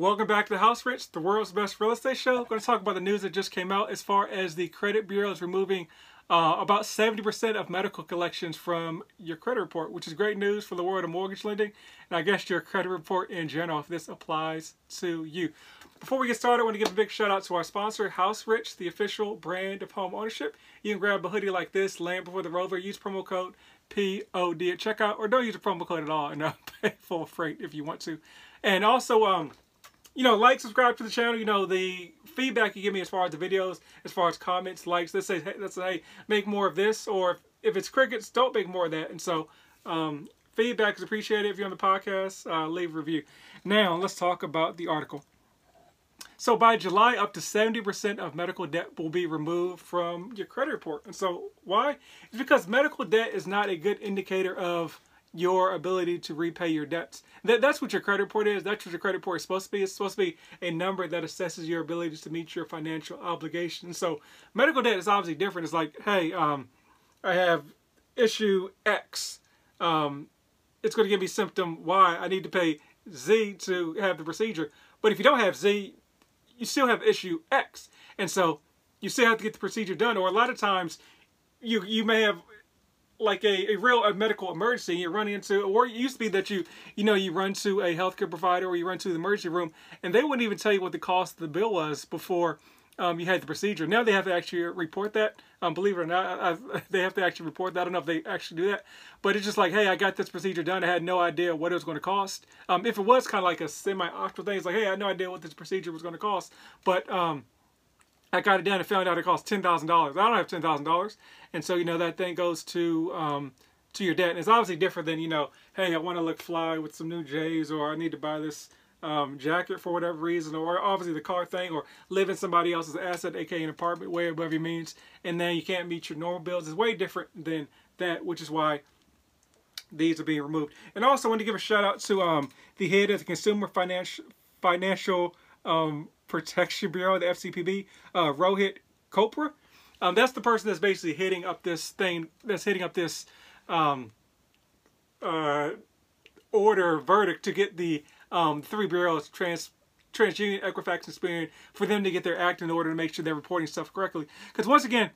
Welcome back to the House Rich, the world's best real estate show. We're going to talk about the news that just came out as far as the credit bureau is removing uh, about 70% of medical collections from your credit report, which is great news for the world of mortgage lending and I guess your credit report in general if this applies to you. Before we get started, I want to give a big shout out to our sponsor, House Rich, the official brand of home ownership. You can grab a hoodie like this, Land Before the Rover, use promo code POD at checkout, or don't use the promo code at all and pay full freight if you want to. And also, um, you know, like, subscribe to the channel. You know, the feedback you give me as far as the videos, as far as comments, likes, let's say, let's say, make more of this, or if it's crickets, don't make more of that. And so, um, feedback is appreciated. If you're on the podcast, uh, leave a review. Now, let's talk about the article. So by July, up to 70% of medical debt will be removed from your credit report. And so why? It's because medical debt is not a good indicator of your ability to repay your debts. That, that's what your credit report is. That's what your credit report is supposed to be. It's supposed to be a number that assesses your ability to meet your financial obligations. So medical debt is obviously different. It's like, hey, um, I have issue X. Um, it's going to give me symptom Y. I need to pay Z to have the procedure. But if you don't have Z, you still have issue X. And so you still have to get the procedure done. Or a lot of times you you may have like a, a real a medical emergency you're running into or it used to be that you you know you run to a healthcare provider or you run to the emergency room and they wouldn't even tell you what the cost of the bill was before um, you had the procedure. Now they have to actually report that. Um, believe it or not, I, I, they have to actually report that. I don't know if they actually do that, but it's just like, hey, I got this procedure done. I had no idea what it was going to cost. Um, if it was kind of like a semi-optional thing, it's like, hey, I had no idea what this procedure was going to cost, but um, I got it done and found out it cost ten thousand dollars. I don't have ten thousand dollars, and so you know that thing goes to um, to your debt. And it's obviously different than you know, hey, I want to look fly with some new J's, or I need to buy this um, jacket for whatever reason, or obviously the car thing, or live in somebody else's asset, aka an apartment, way whatever it means, and then you can't meet your normal bills. It's way different than that, which is why these are being removed. And also, I want to give a shout out to um, the head of the Consumer Financial Financial um, Protection Bureau, the FCPB, uh, Rohit Chopra. Um, that's the person that's basically hitting up this thing, that's hitting up this um, uh, order verdict to get the um, three bureaus, Trans, TransUnion, Equifax, and Experian, for them to get their act in order to make sure they're reporting stuff correctly. Because once again,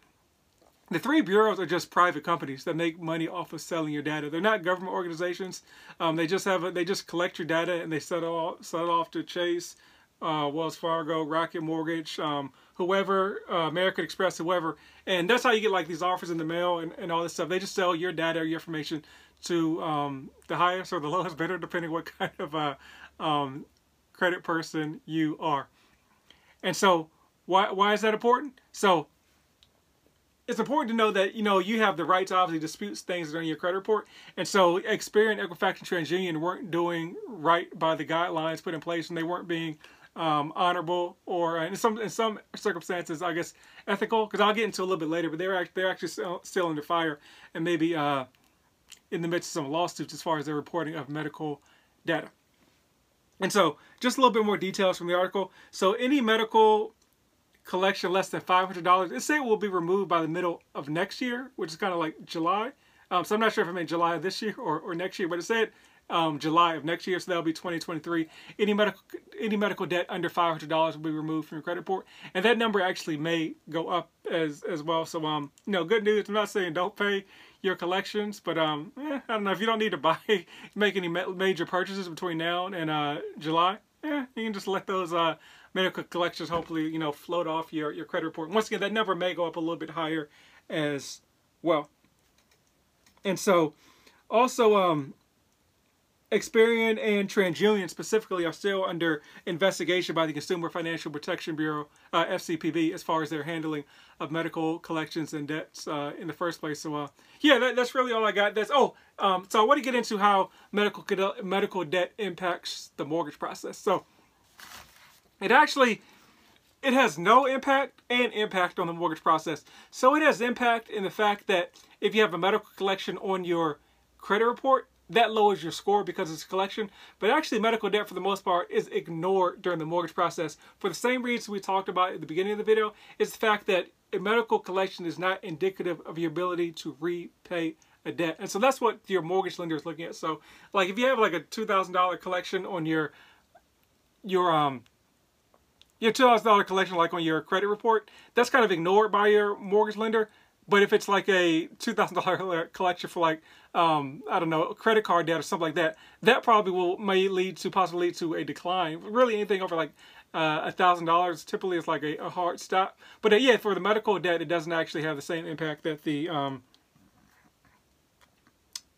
the three bureaus are just private companies that make money off of selling your data. They're not government organizations. Um, they just have a, they just collect your data and they sell it, all, sell it off to Chase, uh, Wells Fargo, Rocket Mortgage, um, whoever, uh, American Express, whoever. And that's how you get like these offers in the mail and, and all this stuff. They just sell your data or your information to um, the highest or the lowest bidder, depending what kind of uh, um, credit person you are. And so, why why is that important? So, it's important to know that you know you have the right to obviously dispute things that are in your credit report. And so, Experian, Equifax, and TransUnion weren't doing right by the guidelines put in place, and they weren't being um, honorable or in some in some circumstances, I guess, ethical. Because I'll get into a little bit later, but they're they're actually still, still under fire and maybe uh, in the midst of some lawsuits as far as their reporting of medical data. And so, just a little bit more details from the article. So, any medical collection less than $500, it say it will be removed by the middle of next year, which is kind of like July. Um, so, I'm not sure if I meant July this year or, or next year, but it said um, July of next year, so that'll be 2023. Any medical any medical debt under $500 will be removed from your credit report, and that number actually may go up as as well. So um, you know, good news. I'm not saying don't pay your collections, but um, eh, I don't know if you don't need to buy make any major purchases between now and uh, July. Yeah, you can just let those uh, medical collections hopefully you know float off your your credit report. Once again, that number may go up a little bit higher as well. And so, also um, Experian and TransUnion specifically are still under investigation by the Consumer Financial Protection Bureau, uh, FCPB, as far as their handling of medical collections and debts uh, in the first place. So, uh, yeah, that, that's really all I got. That's oh, um, so I want to get into how medical medical debt impacts the mortgage process. So, it actually it has no impact and impact on the mortgage process. So it has impact in the fact that if you have a medical collection on your credit report, that lowers your score because it's a collection. But actually, medical debt for the most part is ignored during the mortgage process for the same reason we talked about at the beginning of the video. It's the fact that a medical collection is not indicative of your ability to repay a debt. And so that's what your mortgage lender is looking at. So, like if you have like a $2,000 collection on your your um your two thousand dollar collection like on your credit report, that's kind of ignored by your mortgage lender. But if it's like a two thousand dollar collection for like um, I don't know credit card debt or something like that, that probably will may lead to possibly lead to a decline. Really, anything over like uh, a thousand dollars typically is like a, a hard stop. But uh, yeah, for the medical debt, it doesn't actually have the same impact that the um,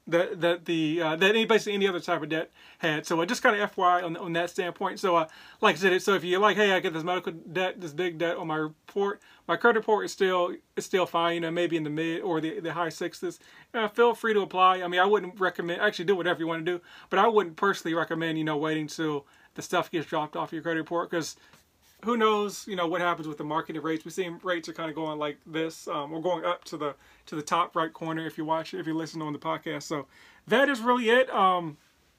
that that the uh, that basically any other type of debt had. So uh, just kind of FYI on, on that standpoint. So uh, like I said, so if you're like, hey, I get this medical debt, this big debt on my report, my credit report is still is still fine. You know, maybe in the mid or the the high sixes. Uh, feel free to apply. I mean, I wouldn't recommend actually do whatever you want to do, but I wouldn't personally recommend you know waiting till the stuff gets dropped off your credit report because who knows, you know, what happens with the marketing rates. We're seeing rates are kind of going like this. Um, we're going up to the to the top right corner if you watch it, if you listen on the podcast. So that is really it. Um,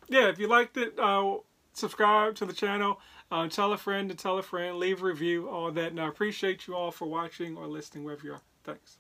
yeah, if you liked it, uh, subscribe to the channel. Uh, tell a friend to tell a friend. Leave a review, all that. And I appreciate you all for watching or listening wherever you are. Thanks.